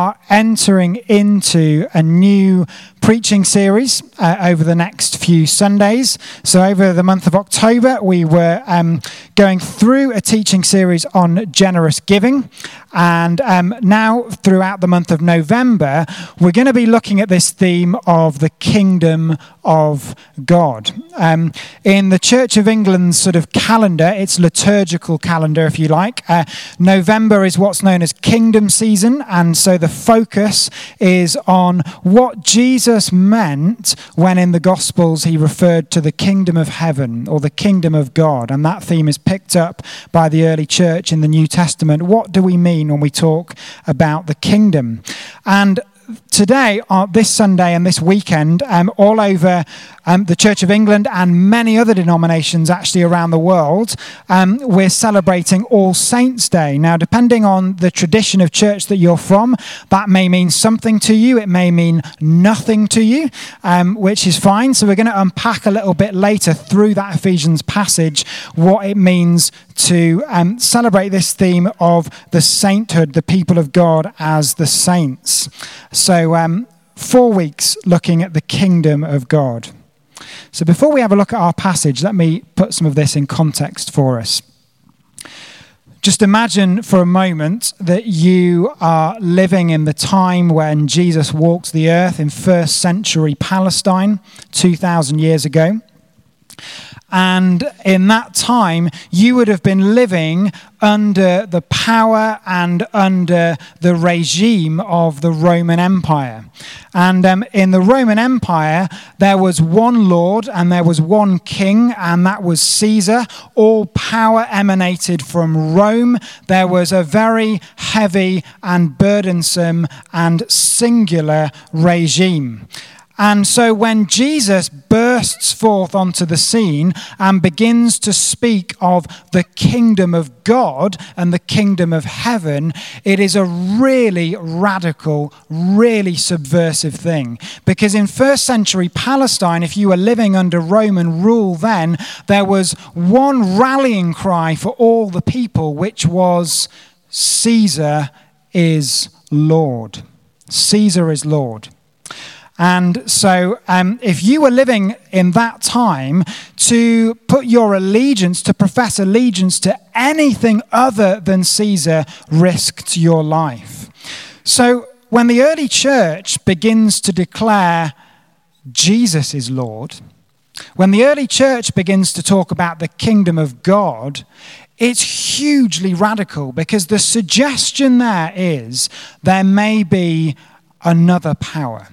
are entering into a new preaching series uh, over the next few Sundays. So, over the month of October, we were um, going through a teaching series on generous giving. And um, now, throughout the month of November, we're going to be looking at this theme of the kingdom of God. Um, in the Church of England's sort of calendar, its liturgical calendar, if you like, uh, November is what's known as kingdom season. And so the focus is on what Jesus meant when in the Gospels he referred to the kingdom of heaven or the kingdom of God. And that theme is picked up by the early church in the New Testament. What do we mean when we talk about the kingdom? And today, uh, this Sunday and this weekend, um, all over um, the Church of England and many other denominations actually around the world, um, we're celebrating All Saints' Day. Now, depending on the tradition of church that you're from, that may mean something to you, it may mean nothing to you, um, which is fine. So, we're going to unpack a little bit later through that Ephesians passage what it means to um, celebrate this theme of the sainthood, the people of God as the saints. So, um, four weeks looking at the kingdom of God. So, before we have a look at our passage, let me put some of this in context for us. Just imagine for a moment that you are living in the time when Jesus walked the earth in first century Palestine 2,000 years ago. And in that time, you would have been living under the power and under the regime of the Roman Empire. And um, in the Roman Empire, there was one Lord and there was one king, and that was Caesar. All power emanated from Rome. There was a very heavy and burdensome and singular regime. And so when Jesus bursts forth onto the scene and begins to speak of the kingdom of God and the kingdom of heaven, it is a really radical, really subversive thing. Because in first century Palestine, if you were living under Roman rule then, there was one rallying cry for all the people, which was Caesar is Lord. Caesar is Lord. And so, um, if you were living in that time, to put your allegiance, to profess allegiance to anything other than Caesar, risked your life. So, when the early church begins to declare Jesus is Lord, when the early church begins to talk about the kingdom of God, it's hugely radical because the suggestion there is there may be another power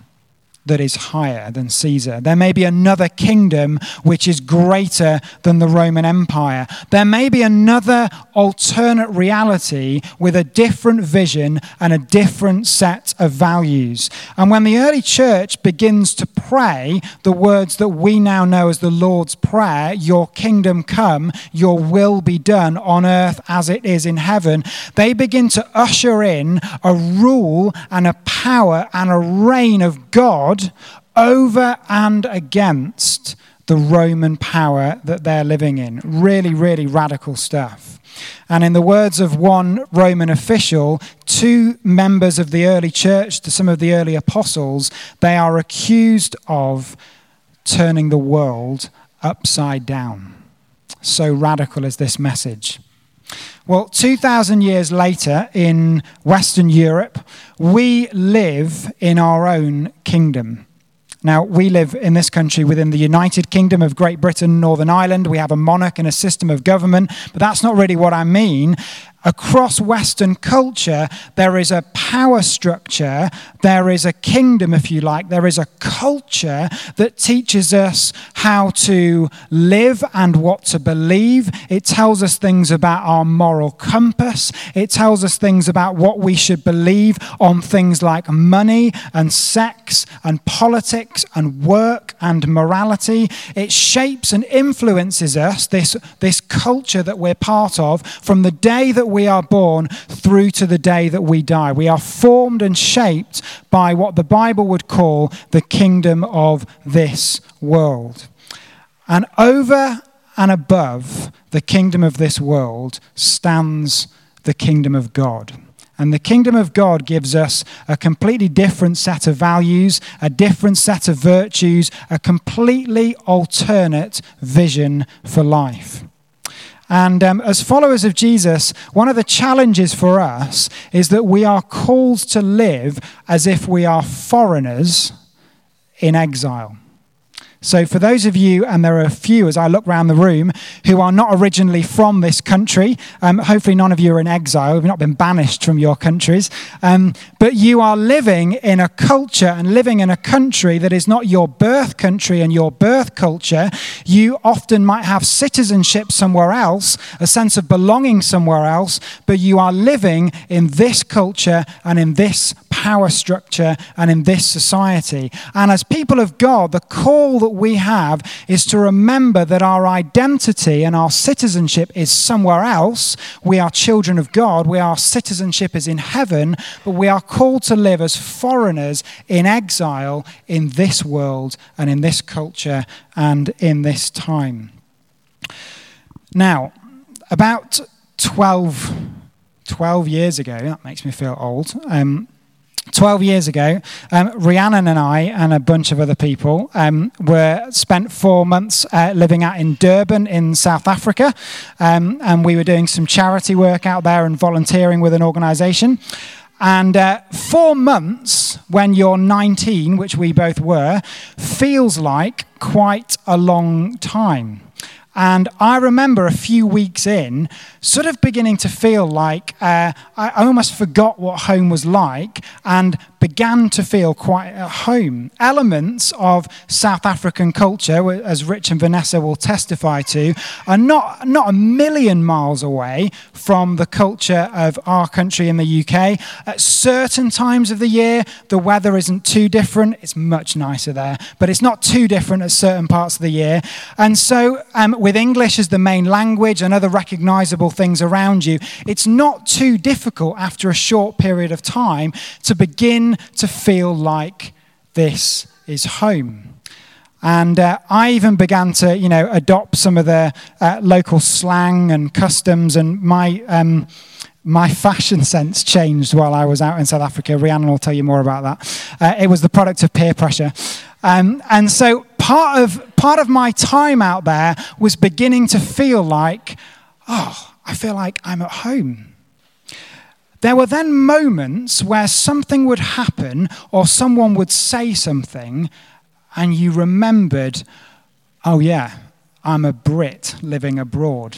that is higher than Caesar. There may be another kingdom which is greater than the Roman Empire. There may be another alternate reality with a different vision and a different set of values. And when the early church begins to pray the words that we now know as the Lord's Prayer, Your kingdom come, Your will be done on earth as it is in heaven, they begin to usher in a rule and a power and a reign of God God over and against the Roman power that they're living in. Really, really radical stuff. And in the words of one Roman official, two members of the early church, to some of the early apostles, they are accused of turning the world upside down. So radical is this message. Well, 2,000 years later in Western Europe, we live in our own kingdom. Now, we live in this country within the United Kingdom of Great Britain, Northern Ireland. We have a monarch and a system of government, but that's not really what I mean across Western culture, there is a power structure, there is a kingdom, if you like, there is a culture that teaches us how to live and what to believe. It tells us things about our moral compass, it tells us things about what we should believe on things like money and sex and politics and work and morality. It shapes and influences us, this, this culture that we're part of, from the day that we we are born through to the day that we die. We are formed and shaped by what the Bible would call the kingdom of this world. And over and above the kingdom of this world stands the kingdom of God. And the kingdom of God gives us a completely different set of values, a different set of virtues, a completely alternate vision for life. And um, as followers of Jesus, one of the challenges for us is that we are called to live as if we are foreigners in exile. So, for those of you, and there are a few as I look around the room, who are not originally from this country, um, hopefully none of you are in exile, you've not been banished from your countries, um, but you are living in a culture and living in a country that is not your birth country and your birth culture. You often might have citizenship somewhere else, a sense of belonging somewhere else, but you are living in this culture and in this power structure and in this society. And as people of God, the call that we have is to remember that our identity and our citizenship is somewhere else. We are children of God, we, our citizenship is in heaven, but we are called to live as foreigners in exile in this world and in this culture and in this time. Now, about 12, 12 years ago, that makes me feel old. Um, 12 years ago, um, Rhiannon and I and a bunch of other people um, were spent four months uh, living out in Durban in South Africa. Um, and we were doing some charity work out there and volunteering with an organization. And uh, four months when you're 19, which we both were, feels like quite a long time. And I remember a few weeks in, sort of beginning to feel like uh, I almost forgot what home was like. And began to feel quite at home. Elements of South African culture, as Rich and Vanessa will testify to, are not, not a million miles away from the culture of our country in the UK. At certain times of the year, the weather isn't too different. It's much nicer there, but it's not too different at certain parts of the year. And so, um, with English as the main language and other recognizable things around you, it's not too difficult after a short period of time to begin to feel like this is home. And uh, I even began to, you know, adopt some of the uh, local slang and customs, and my um, my fashion sense changed while I was out in South Africa. Rhiannon will tell you more about that. Uh, it was the product of peer pressure. Um, and so part of, part of my time out there was beginning to feel like, oh, I feel like I'm at home. There were then moments where something would happen or someone would say something, and you remembered, oh, yeah, I'm a Brit living abroad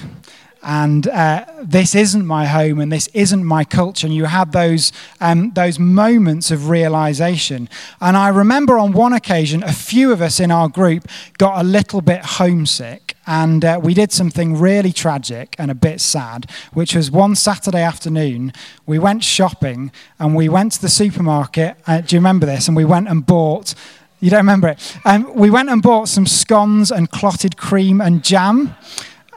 and uh, this isn't my home and this isn't my culture. And you had those, um, those moments of realization. And I remember on one occasion, a few of us in our group got a little bit homesick. And uh, we did something really tragic and a bit sad, which was one Saturday afternoon, we went shopping and we went to the supermarket. Uh, do you remember this? And we went and bought you don't remember it. Um, we went and bought some scones and clotted cream and jam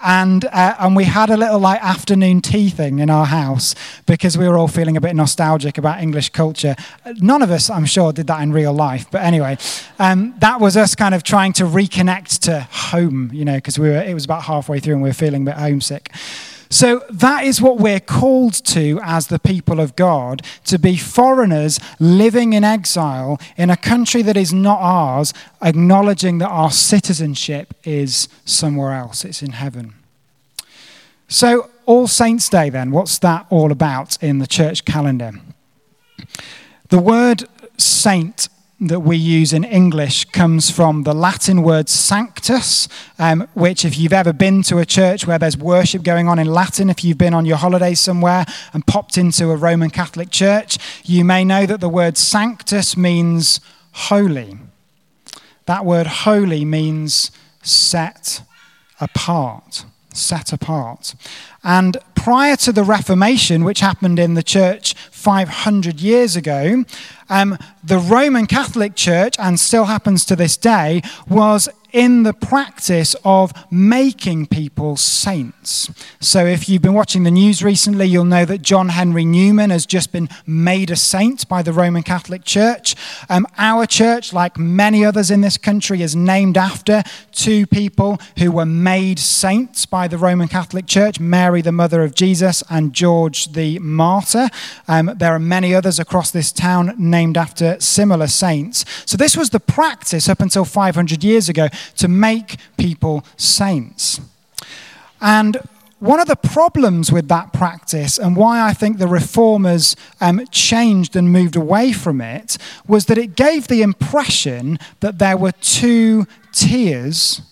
and uh, and we had a little like afternoon tea thing in our house because we were all feeling a bit nostalgic about English culture. None of us, I'm sure, did that in real life, but anyway, um, that was us kind of trying to reconnect to home, you know, because we were it was about halfway through and we were feeling a bit homesick. So that is what we're called to as the people of God to be foreigners living in exile in a country that is not ours, acknowledging that our citizenship is somewhere else, it's in heaven. So, All Saints' Day, then, what's that all about in the church calendar? The word saint that we use in English comes from the Latin word sanctus, um, which, if you've ever been to a church where there's worship going on in Latin, if you've been on your holidays somewhere and popped into a Roman Catholic church, you may know that the word sanctus means holy. That word holy means set apart. Set apart. And prior to the Reformation, which happened in the church 500 years ago, um, the Roman Catholic Church, and still happens to this day, was in the practice of making people saints. So, if you've been watching the news recently, you'll know that John Henry Newman has just been made a saint by the Roman Catholic Church. Um, our church, like many others in this country, is named after two people who were made saints by the Roman Catholic Church Mary, the mother of Jesus, and George the martyr. Um, there are many others across this town named after similar saints. So, this was the practice up until 500 years ago to make people saints. And one of the problems with that practice and why I think the reformers um, changed and moved away from it was that it gave the impression that there were two tiers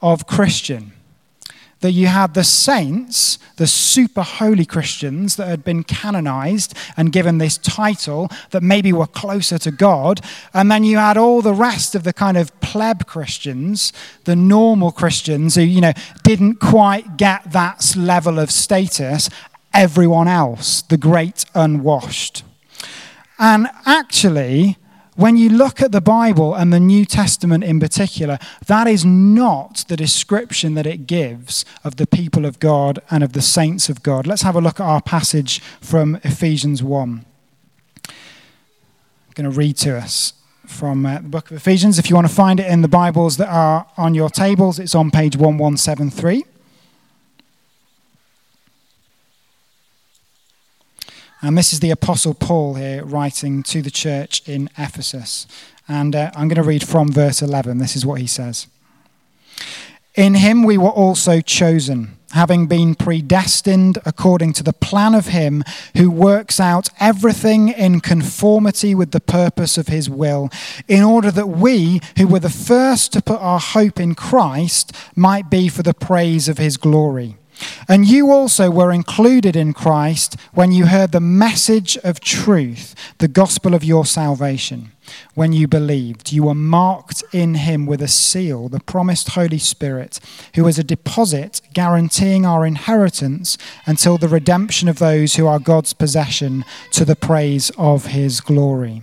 of Christian that you had the saints, the super holy Christians that had been canonized and given this title that maybe were closer to God. And then you had all the rest of the kind of pleb Christians, the normal Christians who, you know, didn't quite get that level of status. Everyone else, the great unwashed. And actually, when you look at the Bible and the New Testament in particular, that is not the description that it gives of the people of God and of the saints of God. Let's have a look at our passage from Ephesians 1. I'm going to read to us from uh, the book of Ephesians. If you want to find it in the Bibles that are on your tables, it's on page 1173. And this is the Apostle Paul here writing to the church in Ephesus. And uh, I'm going to read from verse 11. This is what he says In him we were also chosen, having been predestined according to the plan of him who works out everything in conformity with the purpose of his will, in order that we, who were the first to put our hope in Christ, might be for the praise of his glory. And you also were included in Christ when you heard the message of truth, the gospel of your salvation. When you believed, you were marked in him with a seal, the promised Holy Spirit, who is a deposit guaranteeing our inheritance until the redemption of those who are God's possession to the praise of his glory.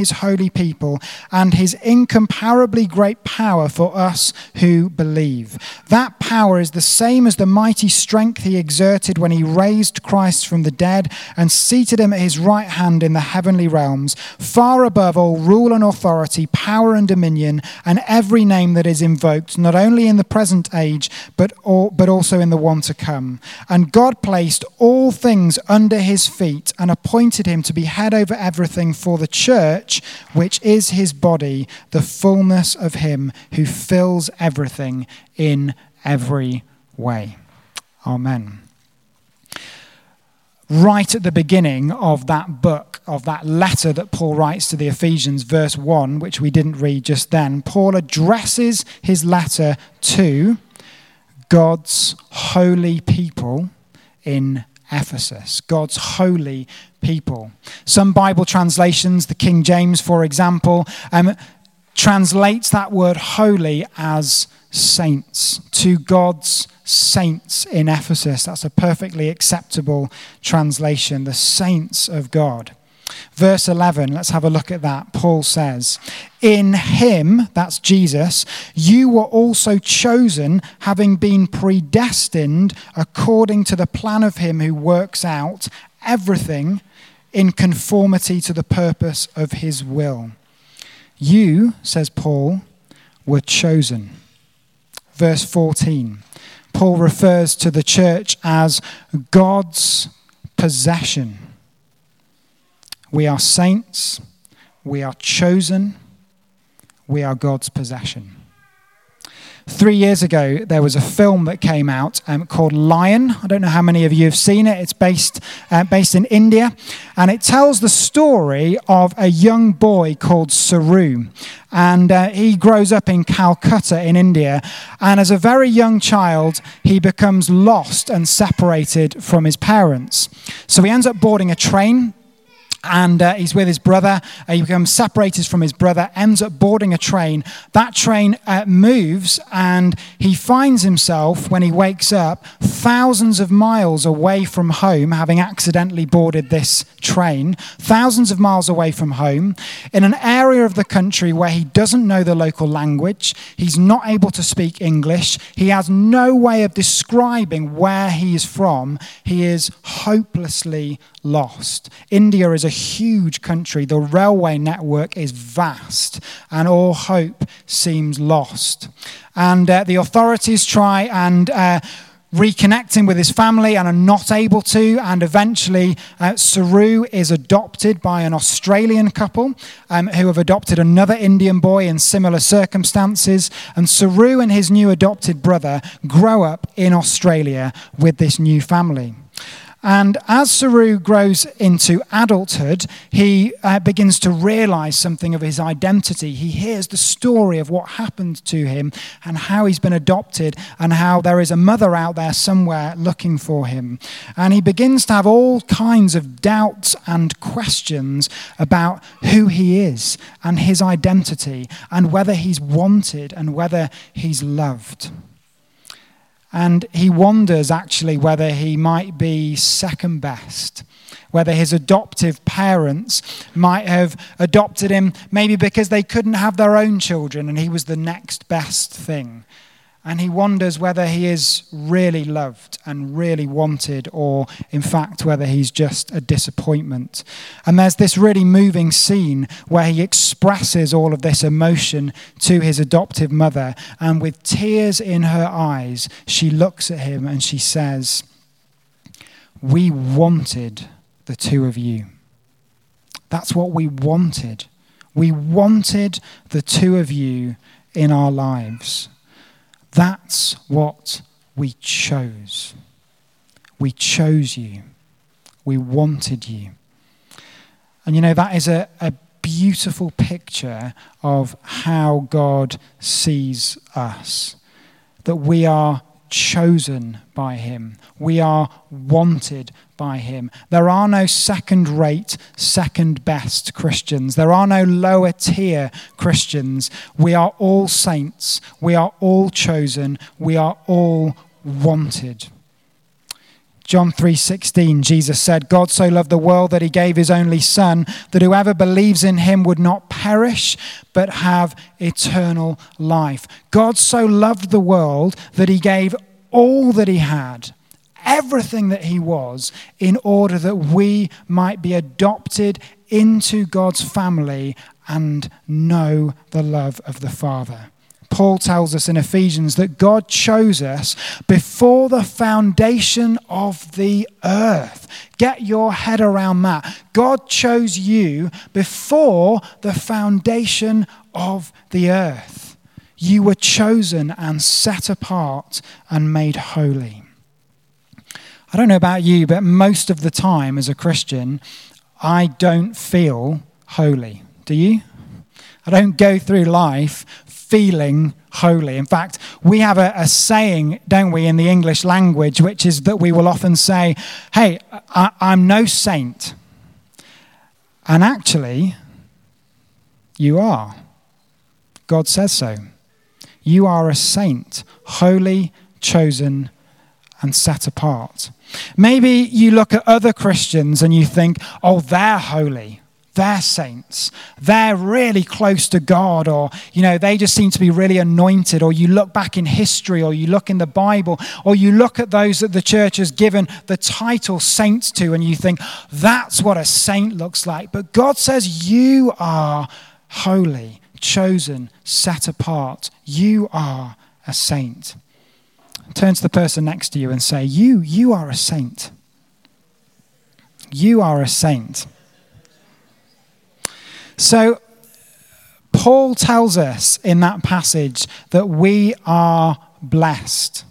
holy people and his incomparably great power for us who believe. That power is the same as the mighty strength he exerted when he raised Christ from the dead and seated him at his right hand in the heavenly realms, far above all rule and authority, power and dominion, and every name that is invoked, not only in the present age, but, all, but also in the one to come. And God placed all things under his feet and appointed him to be head over everything for the church which is his body, the fullness of him who fills everything in every way. Amen. Right at the beginning of that book, of that letter that Paul writes to the Ephesians, verse 1, which we didn't read just then, Paul addresses his letter to God's holy people in Ephesus, God's holy people. Some Bible translations, the King James, for example, um, translates that word holy as saints, to God's saints in Ephesus. That's a perfectly acceptable translation, the saints of God. Verse 11, let's have a look at that. Paul says, In him, that's Jesus, you were also chosen, having been predestined according to the plan of him who works out everything in conformity to the purpose of his will. You, says Paul, were chosen. Verse 14, Paul refers to the church as God's possession. We are saints, we are chosen, we are God's possession. three years ago, there was a film that came out um, called Lion. I don't know how many of you have seen it. It's based, uh, based in India. And it tells the story of a young boy called Saroo. And uh, he grows up in Calcutta in India. And as a very young child, he becomes lost and separated from his parents. So he ends up boarding a train and uh, he's with his brother. Uh, he becomes separated from his brother, ends up boarding a train. That train uh, moves, and he finds himself, when he wakes up, thousands of miles away from home, having accidentally boarded this train, thousands of miles away from home, in an area of the country where he doesn't know the local language. He's not able to speak English. He has no way of describing where he is from. He is hopelessly lost. India is a huge country, the railway network is vast, and all hope seems lost. And uh, the authorities try and uh, reconnect him with his family and are not able to. And eventually, uh, Saroo is adopted by an Australian couple um, who have adopted another Indian boy in similar circumstances. And Saroo and his new adopted brother grow up in Australia with this new family. And as Saroo grows into adulthood, he uh, begins to realize something of his identity. He hears the story of what happened to him and how he's been adopted and how there is a mother out there somewhere looking for him. And he begins to have all kinds of doubts and questions about who he is and his identity and whether he's wanted and whether he's loved. And he wonders actually whether he might be second best, whether his adoptive parents might have adopted him maybe because they couldn't have their own children and he was the next best thing and he wonders whether he is really loved and really wanted, or in fact, whether he's just a disappointment. And there's this really moving scene where he expresses all of this emotion to his adoptive mother, and with tears in her eyes, she looks at him and she says, We wanted the two of you. That's what we wanted. We wanted the two of you in our lives. That's what we chose. We chose you. We wanted you. And you know, that is a, a beautiful picture of how God sees us. That we are chosen by Him, we are wanted by Him. There are no second rate, second best Christians. There are no lower tier Christians. We are all saints. We are all chosen. We are all wanted. John 3:16 Jesus said God so loved the world that he gave his only son that whoever believes in him would not perish but have eternal life. God so loved the world that he gave all that he had everything that he was in order that we might be adopted into God's family and know the love of the Father. Paul tells us in Ephesians that God chose us before the foundation of the earth. Get your head around that. God chose you before the foundation of the earth. You were chosen and set apart and made holy. I don't know about you, but most of the time as a Christian, I don't feel holy. Do you? I don't go through life feeling holy. In fact, we have a, a, saying, don't we, in the English language, which is that we will often say, Hey, I, I'm no saint. And actually, you are. God says so. You are a saint, holy, chosen, and set apart. Maybe you look at other Christians and you think, oh, they're holy. They're saints. They're really close to God, or, you know, they just seem to be really anointed. Or you look back in history, or you look in the Bible, or you look at those that the church has given the title saints to, and you think, that's what a saint looks like. But God says, you are holy, chosen, set apart. You are a saint. Turn to the person next to you and say, You, you are a saint. You are a saint. So, Paul tells us in that passage that we are blessed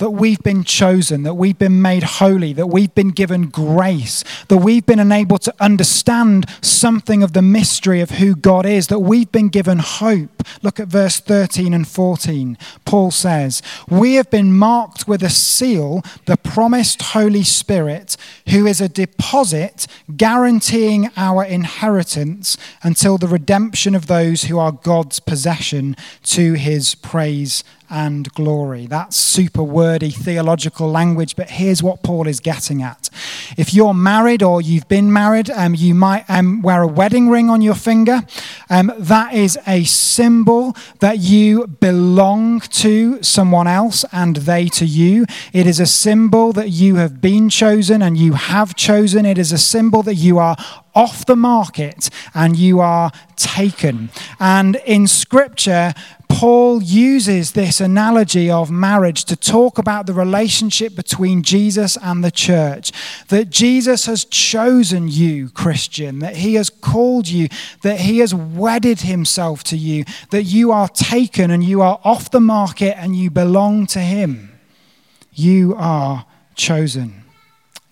that we've been chosen, that we've been made holy, that we've been given grace, that we've been enabled to understand something of the mystery of who God is, that we've been given hope. Look at verse 13 and 14. Paul says, We have been marked with a seal, the promised Holy Spirit, who is a deposit guaranteeing our inheritance until the redemption of those who are God's possession to his praise and glory. That's super wordy theological language, but here's what Paul is getting at. If you're married or you've been married, um, you might um, wear a wedding ring on your finger. Um, that is a symbol that you belong to someone else and they to you. It is a symbol that you have been chosen and you have chosen. It is a symbol that you are off the market and you are taken. And in scripture, Paul uses this analogy of marriage to talk about the relationship between Jesus and the church. That Jesus has chosen you, Christian, that he has called you, that he has wedded himself to you, that you are taken and you are off the market and you belong to him. You are chosen.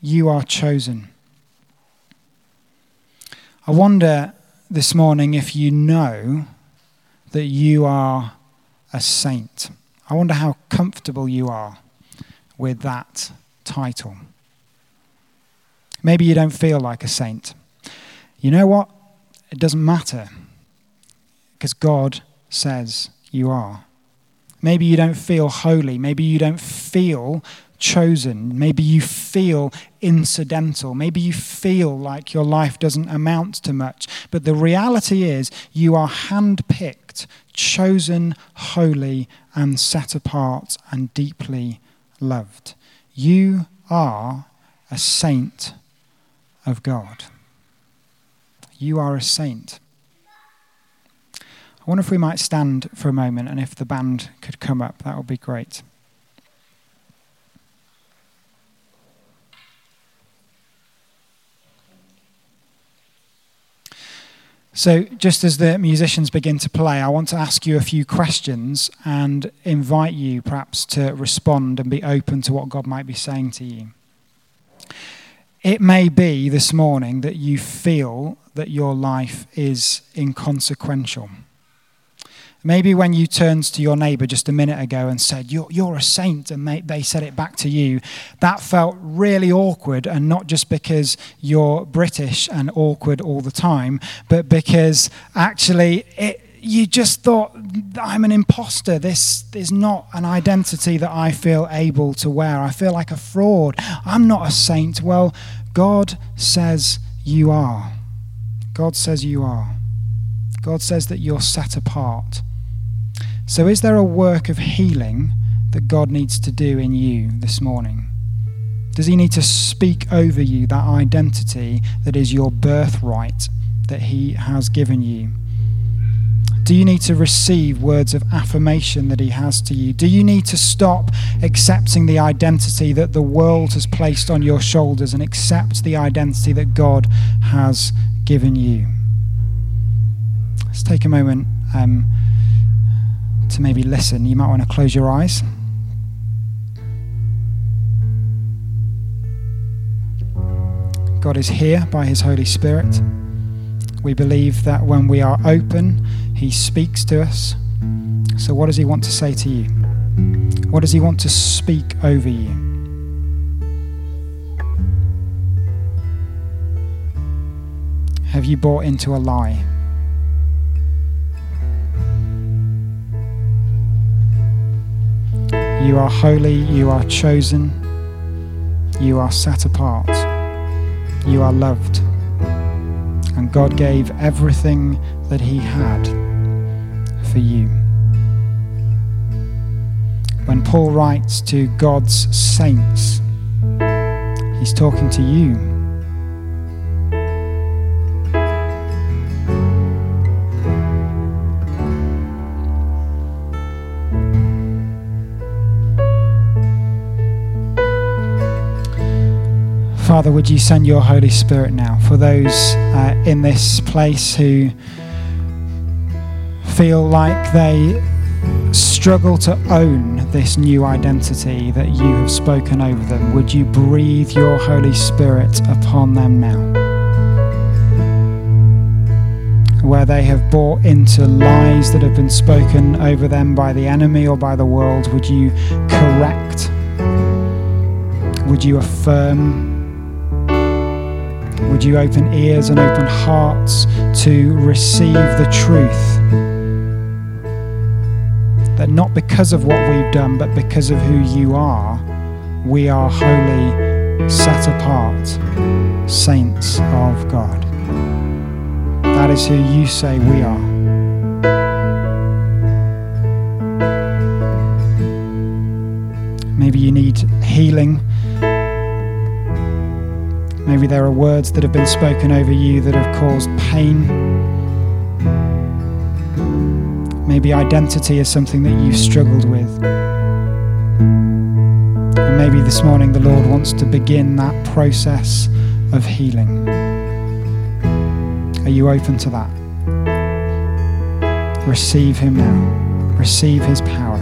You are chosen. I wonder this morning if you know that you are a saint. I wonder how comfortable you are with that title. Maybe you don't feel like a saint. You know what? It doesn't matter because God says you are. Maybe you don't feel holy. Maybe you don't feel chosen. Maybe you feel incidental. Maybe you feel like your life doesn't amount to much. But the reality is, you are handpicked, chosen, holy, and set apart and deeply loved. You are a saint of God. You are a saint. I wonder if we might stand for a moment and if the band could come up, that would be great. So, just as the musicians begin to play, I want to ask you a few questions and invite you perhaps to respond and be open to what God might be saying to you. It may be this morning that you feel that your life is inconsequential. Maybe when you turned to your neighbor just a minute ago and said, You're, you're a saint, and they, they said it back to you, that felt really awkward, and not just because you're British and awkward all the time, but because actually it, you just thought, I'm an imposter. This is not an identity that I feel able to wear. I feel like a fraud. I'm not a saint. Well, God says you are. God says you are. God says that you're set apart. So, is there a work of healing that God needs to do in you this morning? Does He need to speak over you that identity that is your birthright that He has given you? Do you need to receive words of affirmation that He has to you? Do you need to stop accepting the identity that the world has placed on your shoulders and accept the identity that God has given you? Let's take a moment. Um, to maybe listen, you might want to close your eyes. God is here by His Holy Spirit. We believe that when we are open, He speaks to us. So, what does He want to say to you? What does He want to speak over you? Have you bought into a lie? You are holy, you are chosen, you are set apart, you are loved. And God gave everything that He had for you. When Paul writes to God's saints, he's talking to you. Father, would you send your Holy Spirit now for those uh, in this place who feel like they struggle to own this new identity that you have spoken over them, would you breathe your Holy Spirit upon them now? Where they have bought into lies that have been spoken over them by the enemy or by the world, would you correct? Would you affirm? Would you open ears and open hearts to receive the truth? that not because of what we've done, but because of who you are, we are holy, set apart saints of God. That is who you say we are. Maybe you need healing. Maybe there are words that have been spoken over you that have caused pain. Maybe identity is something that you've struggled with. And maybe this morning the Lord wants to begin that process of healing. Are you open to that? Receive Him now, receive His power.